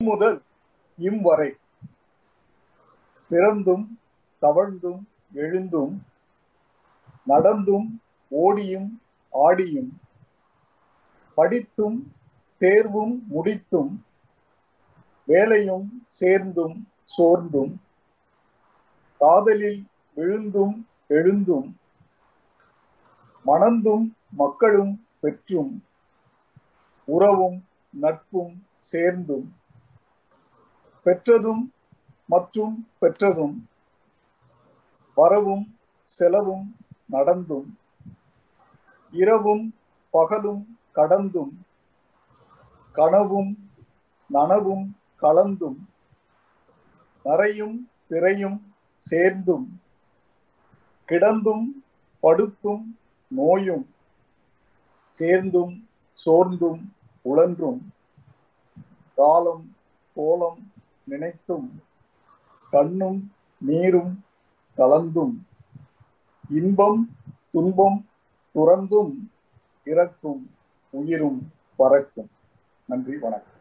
முதல் இம்வரை. பிறந்தும் தவழ்ந்தும் எழுந்தும் நடந்தும் ஓடியும் ஆடியும் படித்தும் தேர்வும் முடித்தும் வேலையும் சேர்ந்தும் சோர்ந்தும் காதலில் விழுந்தும் எழுந்தும் மணந்தும் மக்களும் பெற்றும் உறவும் நட்பும் சேர்ந்தும் பெற்றதும் மற்றும் பெற்றதும் வரவும் செலவும் நடந்தும் இரவும் பகலும் கடந்தும் கனவும் நனவும் கலந்தும் நரையும் பிறையும் சேர்ந்தும் கிடந்தும் படுத்தும் நோயும் சேர்ந்தும் சோர்ந்தும் உழன்றும் காலம் கோலம் நினைத்தும் கண்ணும் நீரும் கலந்தும் இன்பம் துன்பம் துறந்தும் இறக்கும் உயிரும் பறக்கும். நன்றி வணக்கம்.